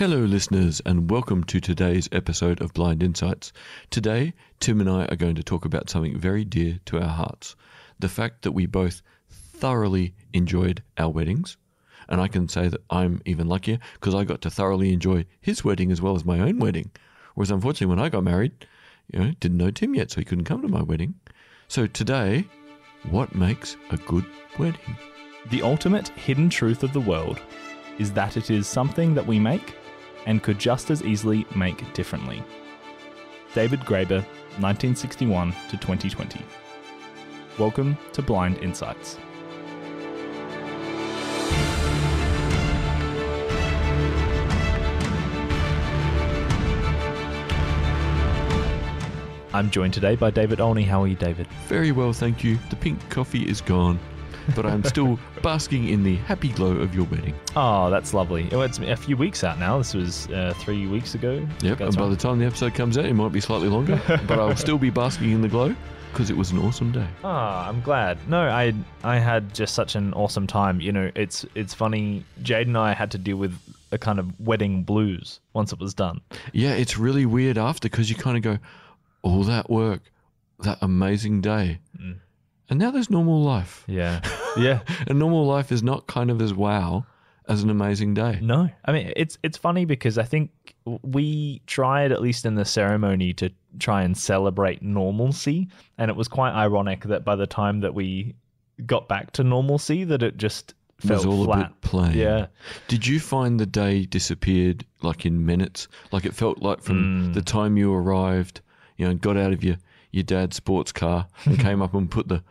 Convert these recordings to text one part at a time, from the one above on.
Hello, listeners, and welcome to today's episode of Blind Insights. Today, Tim and I are going to talk about something very dear to our hearts the fact that we both thoroughly enjoyed our weddings. And I can say that I'm even luckier because I got to thoroughly enjoy his wedding as well as my own wedding. Whereas, unfortunately, when I got married, you know, didn't know Tim yet, so he couldn't come to my wedding. So, today, what makes a good wedding? The ultimate hidden truth of the world is that it is something that we make and could just as easily make differently. David Graeber, 1961 to 2020. Welcome to Blind Insights. I'm joined today by David Olney. How are you, David? Very well, thank you. The pink coffee is gone, but I'm still basking in the happy glow of your wedding. Oh, that's lovely. It's a few weeks out now. This was uh, three weeks ago. Yep, and by right. the time the episode comes out, it might be slightly longer, but I'll still be basking in the glow because it was an awesome day. Ah, I'm glad. No, I I had just such an awesome time. You know, it's it's funny. Jade and I had to deal with a kind of wedding blues once it was done. Yeah, it's really weird after because you kind of go, all that work, that amazing day, and now there's normal life. Yeah, yeah. And normal life is not kind of as wow as an amazing day. No, I mean it's it's funny because I think we tried at least in the ceremony to try and celebrate normalcy, and it was quite ironic that by the time that we got back to normalcy, that it just It felt was all flat. a bit plain. Yeah. Did you find the day disappeared like in minutes? Like it felt like from Hmm. the time you arrived, you know, got out of your, your dad's sports car and came up and put the,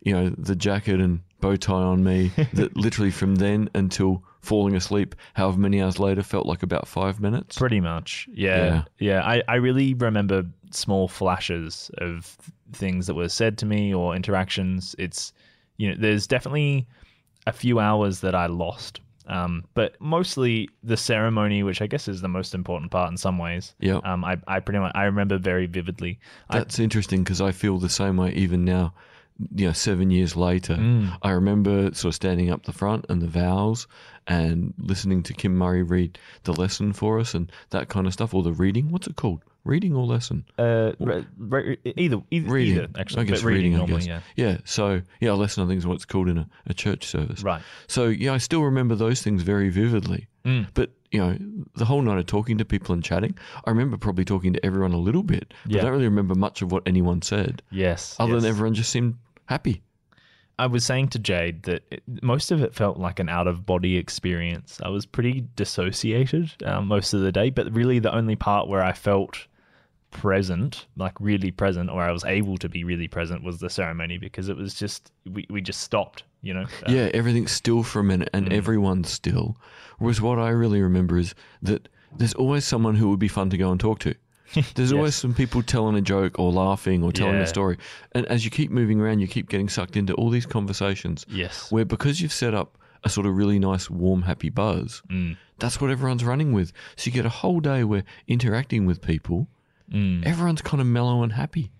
you know, the jacket and bow tie on me. that literally from then until falling asleep, however many hours later, felt like about five minutes. Pretty much. Yeah. Yeah. I, I really remember small flashes of things that were said to me or interactions. It's, you know, there's definitely a few hours that I lost. Um, but mostly the ceremony, which I guess is the most important part in some ways. Yeah. Um, I, I pretty much, I remember very vividly. I, That's interesting because I feel the same way even now. You know, seven years later, Mm. I remember sort of standing up the front and the vows and listening to Kim Murray read the lesson for us and that kind of stuff, or the reading. What's it called? Reading or lesson? uh, re, re, either, either, Reading. either, actually. I guess but reading, normally, I guess. yeah. Yeah. So, yeah, a lesson, I think, is what it's called in a, a church service. Right. So, yeah, I still remember those things very vividly. Mm. But, you know, the whole night of talking to people and chatting, I remember probably talking to everyone a little bit, but Yeah. I don't really remember much of what anyone said, Yes. other yes. than everyone just seemed happy. I was saying to Jade that it, most of it felt like an out of body experience. I was pretty dissociated um, most of the day, but really the only part where I felt present, like really present, or I was able to be really present was the ceremony because it was just, we, we just stopped, you know? Uh, yeah, everything's still for a minute and everyone's still. Whereas what I really remember is that there's always someone who would be fun to go and talk to. There's always some people telling a joke or laughing or telling Yeah. a story. And as you keep moving around, you keep getting sucked into all these conversations Yes. where because you've set up a sort of really nice, warm, happy buzz, Mm. that's what everyone's running with. So you get a whole day where interacting with people, Mm. everyone's kind of mellow and happy.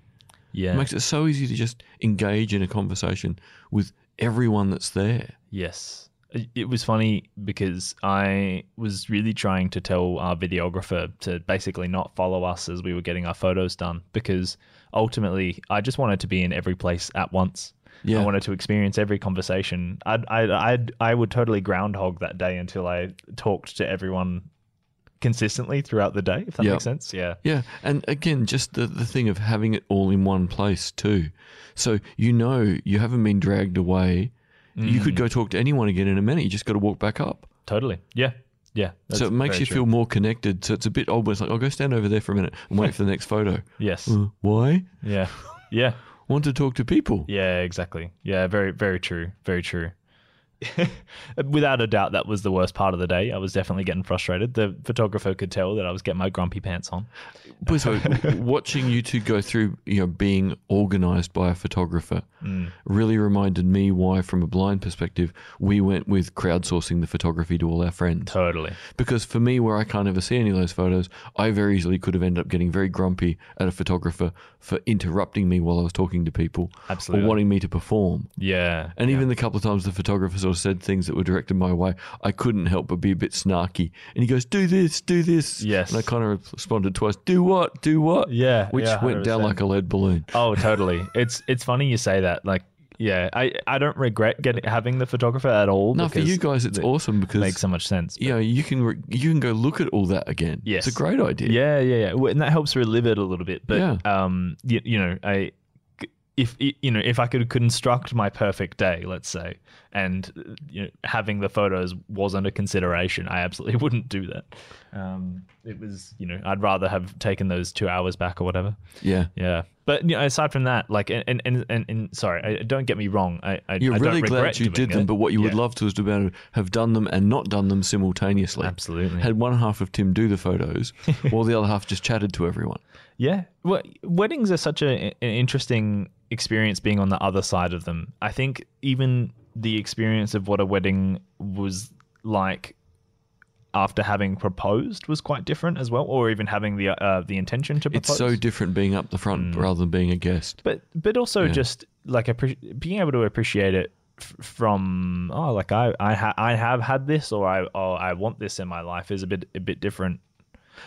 Yeah. It makes it so easy to just engage in a conversation with everyone that's there. Yes. It- was funny because I was really trying to tell our videographer to basically not follow us as we were getting our photos done because ultimately I just wanted to be in every place at once. Yeah. I wanted to experience every conversation. I'd, I'd, I'd, I would totally groundhog that day until I talked to everyone consistently throughout the day, if that Yeah. makes sense. Yeah. Yeah, and again, just the, the thing of having it all in one place too. So you know you haven't been dragged away. You Mm. could go talk to anyone again in a minute. You just got to walk back up. Totally. Yeah. Yeah. so it makes you true. feel more connected. So it's a bit it's like, I'll go stand over there for a minute and wait for the next photo. Yes. Uh, why? Yeah. Yeah. Want to talk to people. Yeah, exactly. Yeah, very, very true. Very true. Without a doubt, that was the worst part of the day. I was definitely getting frustrated. The photographer could tell that I was getting my grumpy pants on. But so watching you two go through, you know, being organised by a photographer Mm. really reminded me why, from a blind perspective, we went with crowdsourcing the photography to all our friends. Totally. Because for me, where I can't ever see any of those photos, I very easily could have ended up getting very grumpy at a photographer for interrupting me while I was talking to people Absolutely. or wanting me to perform. Yeah. And even the couple of times the photographer sort or said things that were directed my way, I couldn't help but be a bit snarky. And he goes, "Do this, do this." Yes. And I kind of responded twice, "Do what? Do what?" Yeah, Which yeah, went down like a lead balloon. Oh, totally. it's it's funny you say that. Like, yeah, I, I don't regret getting having the photographer at all. No, for you guys, it's it awesome because makes so much sense. you know you can re- you can go look at all that again. Yes. it's a great idea. Yeah, yeah, yeah. And that helps relive it a little bit. But Yeah. um, you, you know, I if you know if I could construct my perfect day, let's say, and uh, you know having the photos wasn't a consideration, I absolutely wouldn't do that. Um, it was, you know, I'd rather have taken those two hours back or whatever. yeah. Yeah, but you know, aside from that, like, and and and, and, and sorry, I, don't get me wrong. I, I You're I don't really glad regret you did them, it. but what you would love to is to be able to have done them and not done them simultaneously. absolutely. Had one half of Tim do the photos, while the other half just chatted to everyone. Yeah. Well, weddings are such a, an interesting experience being on the other side of them. I think even the experience of what a wedding was like after having proposed was quite different as well, or even having the uh, the intention to propose. It's so different being up the front rather than being a guest. but but also Yeah. just like appre- being able to appreciate it f- from oh like I I, ha- I have had this or I oh I want this in my life is a bit a bit different.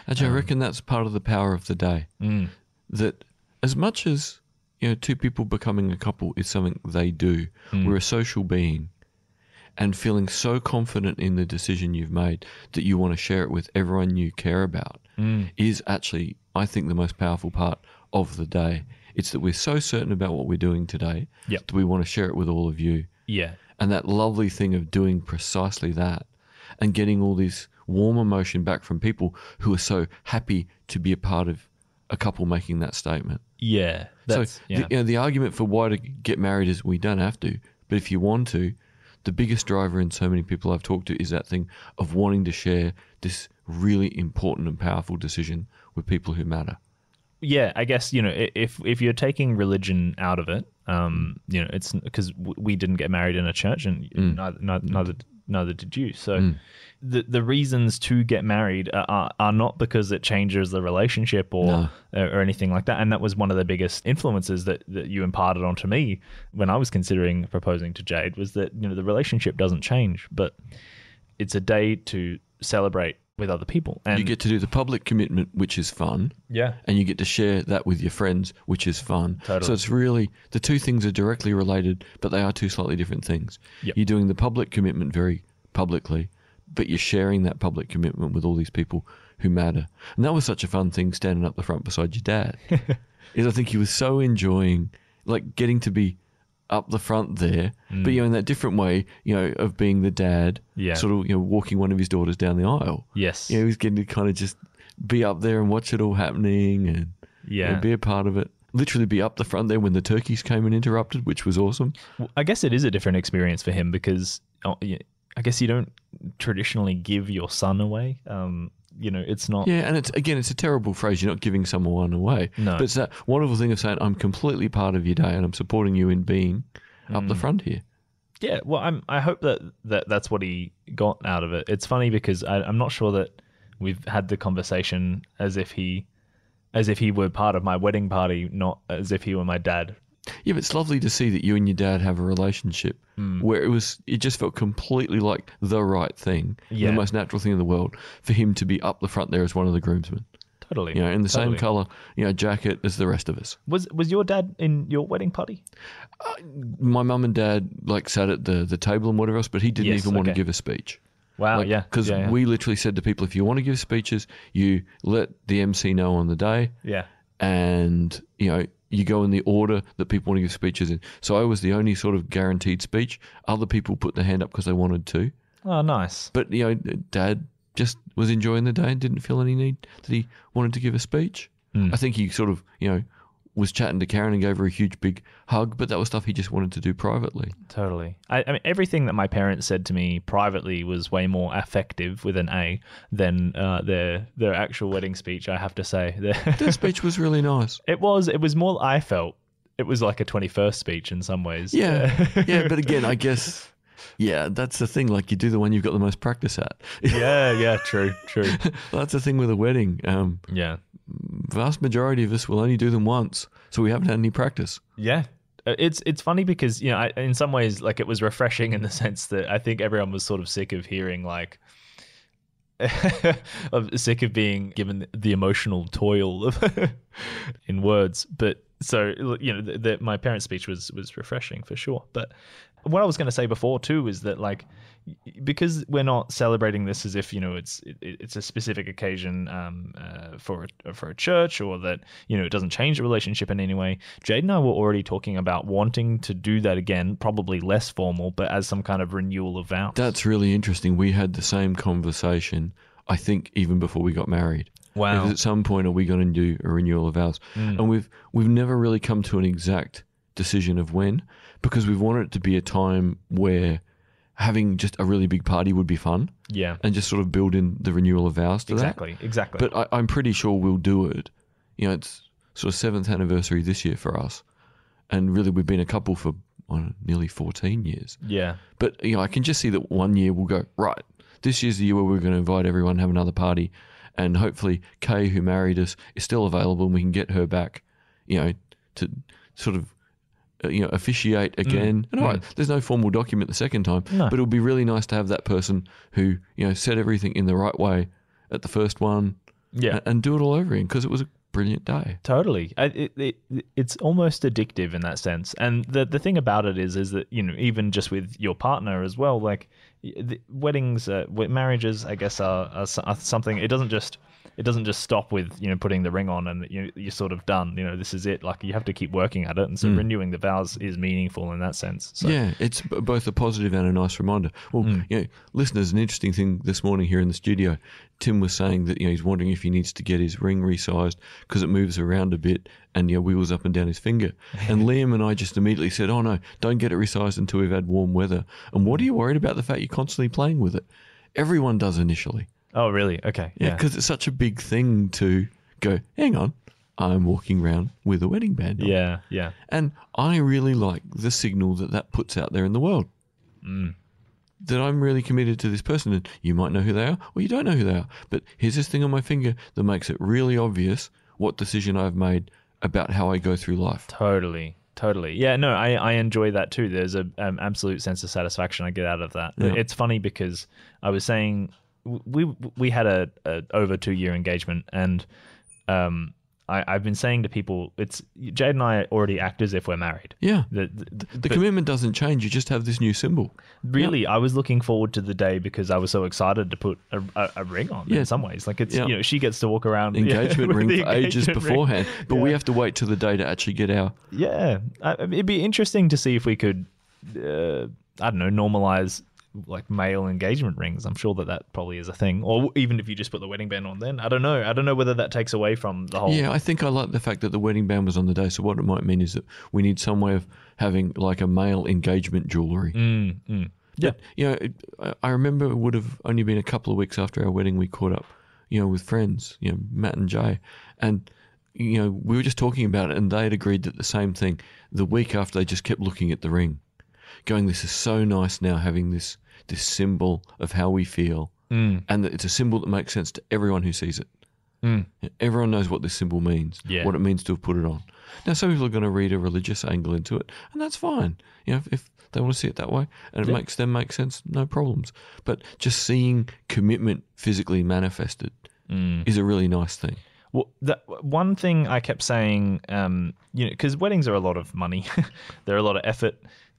Actually, I reckon that's part of the power of the day. Mm. That as much as you know, two people becoming a couple is something they do. We're a social being, and feeling so confident in the decision you've made that you want to share it with everyone you care about Mm. is actually, I think, the most powerful part of the day. It's that we're so certain about what we're doing today Yep. that we want to share it with all of you. Yeah. And that lovely thing of doing precisely that and getting all this warm emotion back from people who are so happy to be a part of a couple making that statement. Yeah. So, yeah. the, you know, the argument for why to get married is we don't have to, but if you want to, the biggest driver in so many people I've talked to is that thing of wanting to share this really important and powerful decision with people who matter. yeah, I guess you know if if you're taking religion out of it, um, you know, it's because we didn't get married in a church, and Mm. neither, neither neither neither did you. So mm. the the reasons to get married are, are, not because it changes the relationship or No. or anything like that. And that was one of the biggest influences that that you imparted onto me when I was considering proposing to Jade was that you know the relationship doesn't change, but it's a day to celebrate with other people. And you get to do the public commitment, which is fun, yeah, and you get to share that with your friends, which is fun. Totally. So it's really the two things are directly related, but they are two slightly different things. Yep. You're doing the public commitment very publicly, but you're sharing that public commitment with all these people who matter. And that was such a fun thing standing up the front beside your dad. is I think he was so enjoying like getting to be up the front there, but you know in that different way, you know, of being the dad, Yeah. sort of you know walking one of his daughters down the aisle. yes, Yeah, he was getting to kind of just be up there and watch it all happening and you know, yeah. be a part of it. Literally be up the front there when the turkeys came and interrupted, which was awesome. Well, I guess it is a different experience for him because oh, I guess you don't traditionally give your son away. Um, you know, it's not. Yeah, and it's again, it's a terrible phrase. You're not giving someone away, No. but it's that wonderful thing of saying, "I'm completely part of your day, and I'm supporting you in being up Mm. the front here." Yeah, well, I'm. I hope that, that that's what he got out of it. It's funny because I, I'm not sure that we've had the conversation as if he, as if he were part of my wedding party, not as if he were my dad. Yeah, but it's lovely to see that you and your dad have a relationship Mm. where it was it just felt completely like the right thing, Yeah. the most natural thing in the world for him to be up the front there as one of the groomsmen. Totally. You know, in the same color, you know, jacket as the rest of us. Was was your dad in your wedding party? My mum and dad like sat at the the table and whatever else, but he didn't Yes, even want to give a speech. Wow. yeah. because yeah, yeah. we literally said to people, if you want to give speeches, you let the MC know on the day, Yeah. and you know you go in the order that people want to give speeches in. So I was the only sort of guaranteed speech. Other people put their hand up because they wanted to, Oh, nice. but you know, Dad just was enjoying the day and didn't feel any need that he wanted to give a speech. Mm. I think he sort of you know was chatting to Karen and gave her a huge big hug, but that was stuff he just wanted to do privately. Totally. I, I mean, everything that my parents said to me privately was way more effective with an A than uh, their their actual wedding speech. I have to say, Their speech was really nice. it was it was more. I felt it was like a twenty first speech in some ways. Yeah, yeah, but again, I guess, yeah, that's the thing. Like, you do the one you've got the most practice at. yeah, yeah. True, true. that's the thing with a wedding. Um, Yeah, vast majority of us will only do them once, so we haven't had any practice. yeah. uh, it's it's funny because you know I, in some ways like it was refreshing in the sense that I think everyone was sort of sick of hearing like of sick of being given the emotional toil of in words but so you know the, the, my parents speech was was refreshing for sure but what I was going to say before too is that like because we're not celebrating this as if you know it's it, it's a specific occasion um, uh, for a, for a church or that you know it doesn't change the relationship in any way. Jade and I were already talking about wanting to do that again, probably less formal, but as some kind of renewal of vows. That's really interesting. We had the same conversation. I think even before we got married. Wow. Because at some point are we going to do a renewal of vows? Mm. And we've we've never really come to an exact decision of when because we've wanted it to be a time where having just a really big party would be fun yeah. and just sort of build in the renewal of vows to Exactly. Exactly. that. But I, I'm pretty sure we'll do it. You know, it's sort of seventh anniversary this year for us, and really we've been a couple for know, nearly 14 years. yeah. But you know, I can just see that one year we'll go right. This year's the year where we're going to invite everyone, have another party, and hopefully Kay, who married us, is still available, and we can get her back. You know, to sort of. uh, You know, officiate again. And all right, there's no formal document the second time, No. but it would be really nice to have that person who you know said everything in the right way at the first one, Yeah. and, and do it all over again because it was a brilliant day. Totally, I- it, it, it's almost addictive in that sense. And the the thing about it is, is that you know, even just with your partner as well, like weddings, uh, marriages, I guess are, are, are something. It doesn't just it doesn't just stop with you know putting the ring on and you you're sort of done. You know, this is it. Like you have to keep working at it, and so renewing the vows is meaningful in that sense. So, Yeah, it's b- both a positive and a nice reminder. Well, Hmm. you know, listeners, an interesting thing this morning here in the studio, Tim was saying that you know he's wondering if he needs to get his ring resized because it moves around a bit and you know wiggles up and down his finger. And Liam and I just immediately said, "Oh no, don't get it resized until we've had warm weather." And what are you worried about the fact you're constantly playing with it? Everyone does initially, Oh, really? Okay. yeah, Yeah. because it's such a big thing to go. Hang on, I'm walking around with a wedding band on. Yeah. Yeah. And I really like the signal that that puts out there in the world. Mm. That I'm really committed to this person. And you might know who they are, or you don't know who they are. But here's this thing on my finger that makes it really obvious what decision I've made about how I go through life. Totally. Totally. Yeah, no, I, I enjoy that too. There's an um, absolute sense of satisfaction I get out of that. Yeah. It's funny because I was saying we we had a, a over two year engagement and um I, I've been saying to people it's Jade and I already act as if we're married. Yeah. The, the, The commitment doesn't change. You just have this new symbol. really, I was looking forward to the day because I was so excited to put a, a, a ring on. Yeah. In some ways, like it's Yeah. you know she gets to walk around yeah, Engagement with ring the for ages engagement ring. beforehand. But we have to wait till the day to actually get our. Yeah, I, it'd be interesting to see if we could, uh, I don't know, normalize like male engagement rings. I'm sure that that probably is a thing, or even if you just put the wedding band on. Then I don't know. I don't know whether that takes away from the whole. Yeah, I think I like the fact that the wedding band was on the day. So what it might mean is that we need some way of having like a male engagement jewelry. Mm, mm. Yeah. But, you know, it, I- I remember it would have only been a couple of weeks after our wedding we caught up, you know, with friends, you know, Matt and Jay, and you know we were just talking about it, and they had agreed that the same thing. The week after, they just kept looking at the ring, going, "This is so nice now having this this symbol of how we feel, Mm. and that it's a symbol that makes sense to everyone who sees it. Mm. Everyone knows what this symbol means, Yeah. what it means to have put it on. Now, some people are going to read a religious angle into it, and that's fine. You know, if, if they want to see it that way, and it Yeah. makes them make sense, no problems. But just seeing commitment physically manifested Mm. is a really nice thing. Well, that one thing I kept saying, um, you know, because weddings are a lot of money, they're a lot of effort.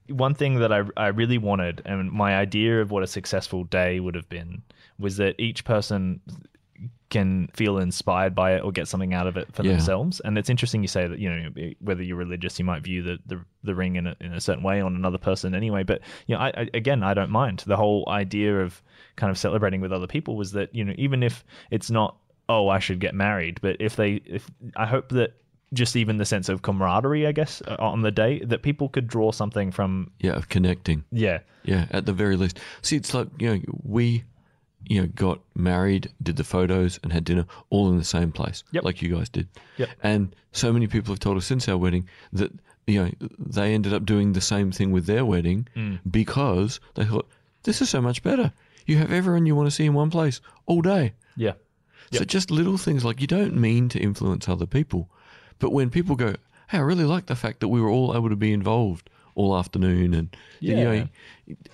One thing that I, I really wanted, and my idea of what a successful day would have been, was that each person can feel inspired by it or get something out of it for Yeah. themselves. And it's interesting you say that, you know, whether you're religious, you might view the, the, the ring in a, in a certain way on another person anyway. But, you know, I, I, again, I don't mind. The whole idea of kind of celebrating with other people was that, you know, even if it's not, oh, I should get married, but if they, if I hope that just even the sense of camaraderie, I guess, uh, on the day, that people could draw something from, Yeah, of connecting. yeah, Yeah, at the very least. See, it's like you know we, you know, got married, did the photos, and had dinner all in the same place, Yep. like you guys did. Yep. And so many people have told us since our wedding that you know they ended up doing the same thing with their wedding Mm. because they thought this is so much better. You have everyone you want to see in one place all day. yeah, So just little things like you don't mean to influence other people, but when people go, hey, I really like the fact that we were all able to be involved all afternoon and you Yeah. know,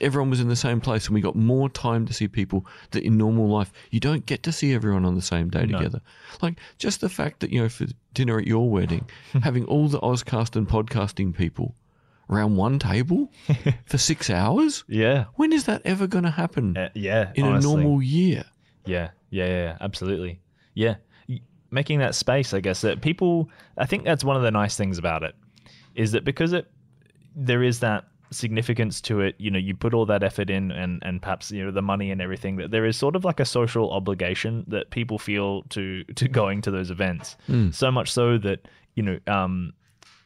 everyone was in the same place and we got more time to see people that in normal life you don't get to see everyone on the same day No. together. Like just the fact that, you know, for dinner at your wedding, having all the Ozcast and podcasting people around one table for six hours? Yeah. When is that ever going to happen Uh, yeah. in honestly. a normal year? Yeah, yeah, yeah, yeah, absolutely. Yeah, making that space, I guess that people. I think that's one of the nice things about it, is that because it there is that significance to it. You know, you put all that effort in, and and perhaps you know the money and everything. That there is sort of like a social obligation that people feel to to going to those events. Mm. So much so that you know, um,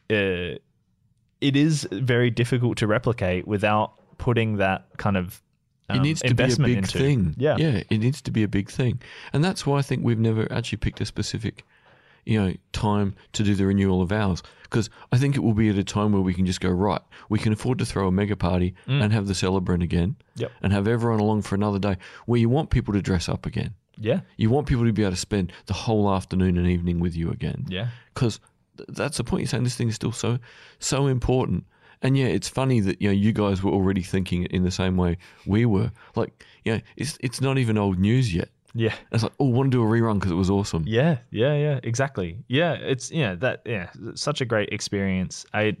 uh, it is very difficult to replicate without putting that kind of. It um, needs to be a big into. thing. Yeah. Yeah, it needs to be a big thing. And that's why I think we've never actually picked a specific, you know, time to do the renewal of ours. Because I think it will be at a time where we can just go, right, we can afford to throw a mega party and have the celebrant again Yep. and have everyone along for another day where you want people to dress up again. Yeah. You want people to be able to spend the whole afternoon and evening with you again Yeah. because th- that's the point. You're saying this thing is still so so important. And yeah, it's funny that you know you guys were already thinking in the same way we were. Like, you know, it's it's not even old news yet. Yeah. It's like, oh, want to do a rerun because it was awesome. Yeah, yeah, yeah, exactly. Yeah, it's yeah that yeah such a great experience. I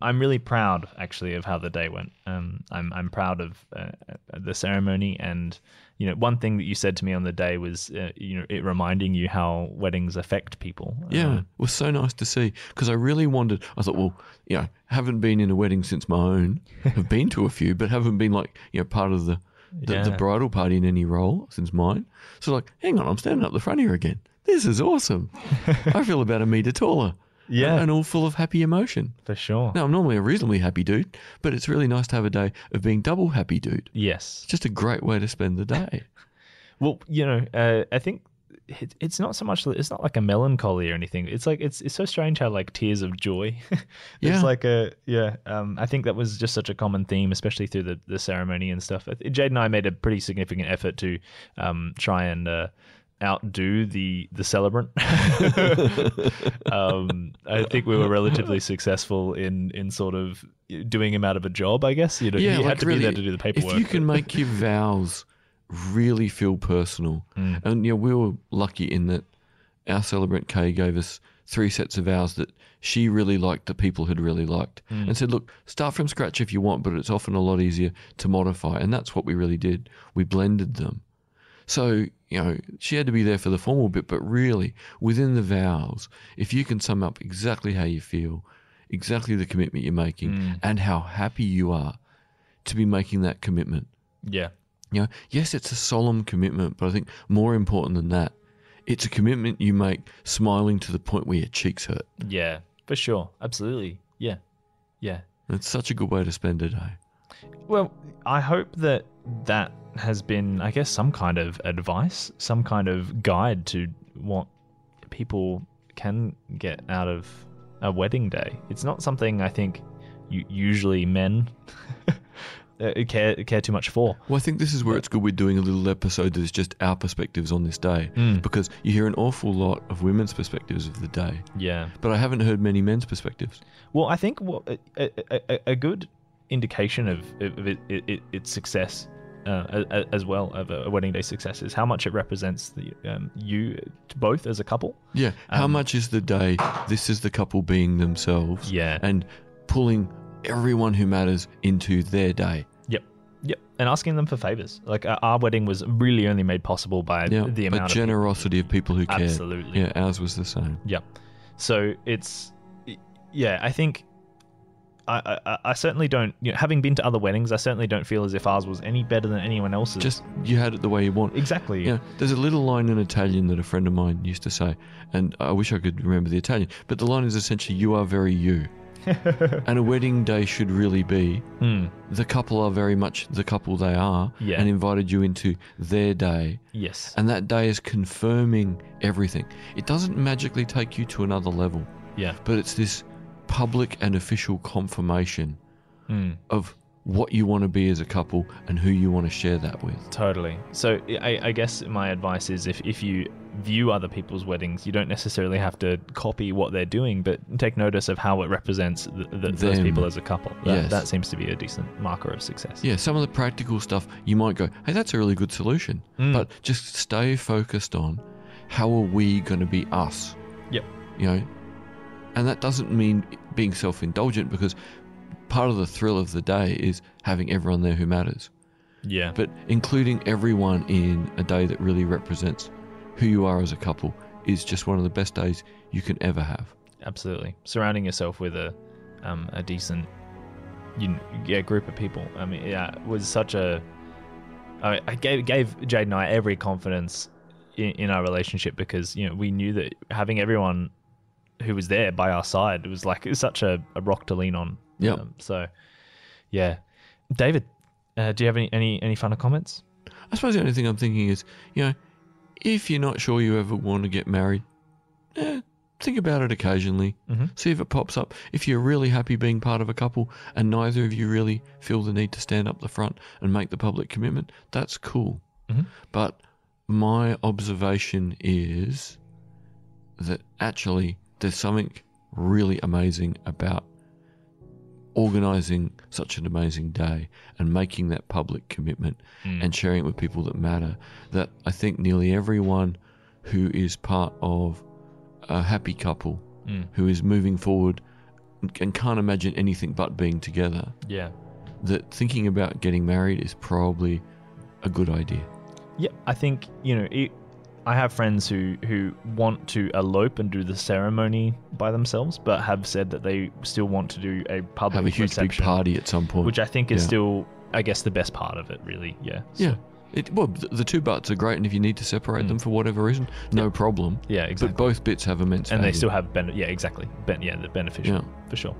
I'm really proud actually of how the day went. Um, I'm I'm proud of uh, the ceremony and you know one thing that you said to me on the day was uh, you know it reminding you how weddings affect people. Yeah, Um, it was so nice to see because I really wanted. I thought, well, you know, haven't been in a wedding since my own. have been to a few, but haven't been like you know part of the the, the bridal party in any role since mine. So like, hang on, I'm standing up the front here again. This is awesome. I feel about a meter taller. Yeah. and all full of happy emotion. for sure. Now, I'm normally a reasonably happy dude, but it's really nice to have a day of being double happy dude. Yes. It's just a great way to spend the day. Well, you know, uh, I think it, it's not so much. It's not like a melancholy or anything. It's like it's it's so strange how like tears of joy. Yeah. it's like a yeah. Um, I think that was just such a common theme, especially through the the ceremony and stuff. Jade and I made a pretty significant effort to um try and. Uh, outdo the the celebrant um i think we were relatively successful in in sort of doing him out of a job i guess you know yeah, he like had to really, be there to do the paperwork If you can make your vows really feel personal, Mm. and you know, we were lucky in that our celebrant Kay gave us three sets of vows that she really liked that people had really liked, Mm. and said, look, start from scratch if you want, but it's often a lot easier to modify, and that's what we really did. We blended them. So, you know, she had to be there for the formal bit, but really, within the vows, if you can sum up exactly how you feel, exactly the commitment you're making, Mm. and how happy you are to be making that commitment. yeah You know, yes, it's a solemn commitment, but I think more important than that, it's a commitment you make smiling to the point where your cheeks hurt. yeah for sure absolutely yeah yeah it's such a good way to spend a day. Well, I hope that that has been, I guess, some kind of advice, some kind of guide to what people can get out of a wedding day. It's not something I think you, usually men uh, care care too much for. Well, I think this is where it's good we're doing a little episode that is just our perspectives on this day Mm. because you hear an awful lot of women's perspectives of the day, Yeah. but I haven't heard many men's perspectives. Well, I think what a, a, a, a good indication of, of it, it, it, its success, uh, as well of a wedding day success, is how much it represents the um, you both as a couple. Yeah, how Um, much is the day? This is the couple being themselves Yeah. and pulling everyone who matters into their day. Yep. Yep. And asking them for favors. Like uh, our wedding was really only made possible by Yeah, the amount of generosity of people who care. Absolutely. Yeah, ours was the same. Yep. So it's yeah, I think I, I, I certainly don't you know, having been to other weddings, I certainly don't feel as if ours was any better than anyone else's. Just you had it the way you want. exactly. Yeah, there's a little line in Italian that a friend of mine used to say, and I wish I could remember the Italian, but the line is essentially, "You are very you," and a wedding day should really be Hmm. the couple are very much the couple they are, Yeah. and invited you into their day, Yes. and that day is confirming everything. It doesn't magically take you to another level, Yeah. but it's this public and official confirmation Hmm. of what you want to be as a couple and who you want to share that with. Totally. So I, I guess my advice is if, if you view other people's weddings, you don't necessarily have to copy what they're doing, but take notice of how it represents the, the, those people as a couple. That, Yes. that seems to be a decent marker of success. Yeah, some of the practical stuff you might go, hey, that's a really good solution. Mm. But just stay focused on how are we going to be us? Yep. You know, and that doesn't mean being self indulgent because part of the thrill of the day is having everyone there who matters. Yeah. But including everyone in a day that really represents who you are as a couple is just one of the best days you can ever have. Absolutely. Surrounding yourself with a um, a decent you yeah, group of people. I mean, yeah, it was such a. I, I gave gave Jade and I every confidence in, in our relationship because you know we knew that having everyone who was there by our side it was like it was such a, a rock to lean on. Yep. Um, so, yeah, David, uh, do you have any any any final comments? I suppose the only thing I'm thinking is, you know, if you're not sure you ever want to get married, eh, think about it occasionally. Mhm. See if it pops up. If you're really happy being part of a couple and neither of you really feel the need to stand up the front and make the public commitment, that's cool. Mhm. But my observation is that actually there's something really amazing about organizing such an amazing day and making that public commitment Mm. and sharing it with people that matter that I think nearly everyone who is part of a happy couple Mm. who is moving forward and- and can't imagine anything but being together Yeah. that thinking about getting married is probably a good idea. Yeah, I think you know. It, I have friends who who want to elope and do the ceremony by themselves, but have said that they still want to do a public Have a huge big party at some point. which I think is Yeah. still, I guess, the best part of it. Really, yeah. So- yeah. It, well, the two butts are great, and if you need to separate Mm. them for whatever reason, no problem. yeah, exactly. But both bits have immense and they still have ben- yeah, exactly. Ben- yeah, the beneficial Yeah. for sure.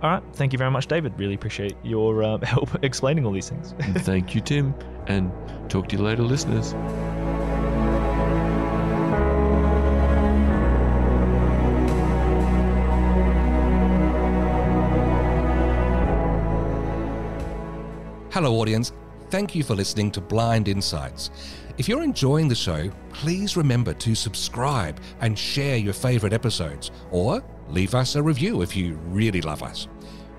All right, thank you very much, David. Really appreciate your uh, help explaining all these things. Thank you, Tim, and talk to you later, listeners. Hello, audience. Thank you for listening to Blind Insights. If you're enjoying the show, please remember to subscribe and share your favorite episodes, or leave us a review if you really love us.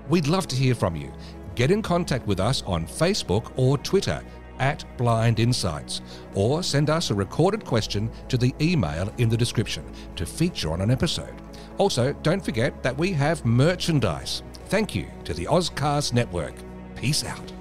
We'd love to hear from you. Get in contact with us on Facebook or Twitter at Blind Insights, or send us a recorded question to the email in the description to feature on an episode. Also, don't forget that we have merchandise. Thank you to the Ozcast Network. Peace out.